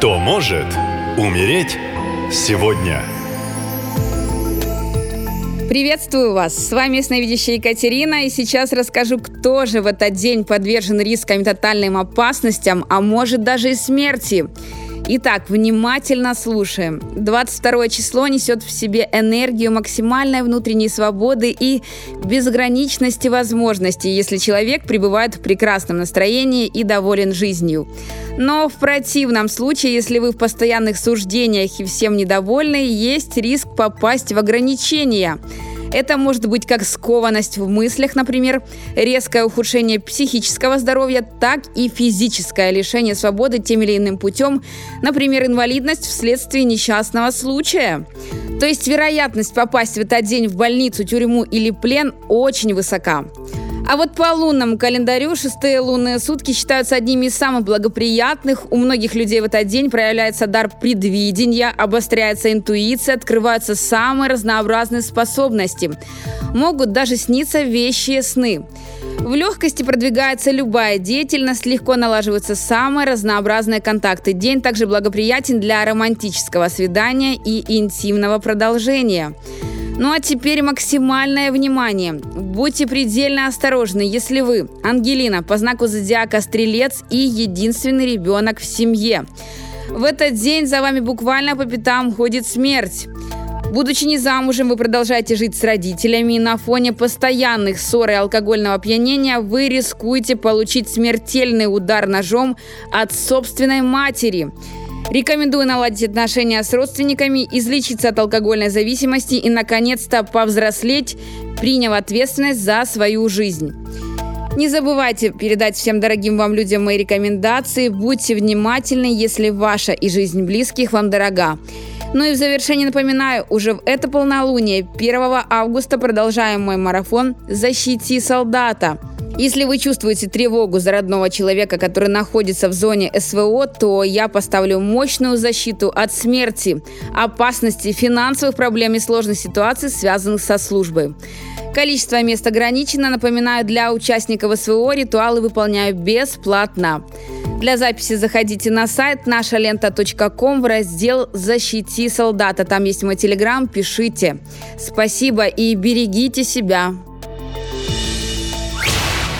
Кто может умереть сегодня? Приветствую вас! С вами ясновидящая Екатерина, и сейчас расскажу, кто же в этот день подвержен рискам и тотальным опасностям, а может даже и смерти. Итак, внимательно слушаем. 22 число несет в себе энергию максимальной внутренней свободы и безграничности возможностей, если человек пребывает в прекрасном настроении и доволен жизнью. Но в противном случае, если вы в постоянных суждениях и всем недовольны, есть риск попасть в ограничения – это может быть как скованность в мыслях, например, резкое ухудшение психического здоровья, так и физическое лишение свободы тем или иным путем, например, инвалидность вследствие несчастного случая. То есть вероятность попасть в этот день в больницу, тюрьму или плен очень высока. А вот по лунному календарю шестые лунные сутки считаются одними из самых благоприятных. У многих людей в этот день проявляется дар предвидения, обостряется интуиция, открываются самые разнообразные способности. Могут даже сниться вещие сны. В легкости продвигается любая деятельность, легко налаживаются самые разнообразные контакты. День также благоприятен для романтического свидания и интимного продолжения. Ну а теперь максимальное внимание. Будьте предельно осторожны, если вы, Ангелина, по знаку зодиака Стрелец и единственный ребенок в семье. В этот день за вами буквально по пятам ходит смерть. Будучи не замужем, вы продолжаете жить с родителями, и на фоне постоянных ссор и алкогольного опьянения вы рискуете получить смертельный удар ножом от собственной матери. Рекомендую наладить отношения с родственниками, излечиться от алкогольной зависимости и, наконец-то, повзрослеть, приняв ответственность за свою жизнь. Не забывайте передать всем дорогим вам людям мои рекомендации. Будьте внимательны, если ваша и жизнь близких вам дорога. Ну и в завершение напоминаю, уже в это полнолуние 1 августа продолжаем мой марафон «Защити солдата». Если вы чувствуете тревогу за родного человека, который находится в зоне СВО, то я поставлю мощную защиту от смерти, опасности, финансовых проблем и сложных ситуаций, связанных со службой. Количество мест ограничено. Напоминаю, для участников СВО ритуалы выполняю бесплатно. Для записи заходите на сайт нашалента.ком в раздел «Защити солдата». Там есть мой телеграм, пишите. Спасибо и берегите себя.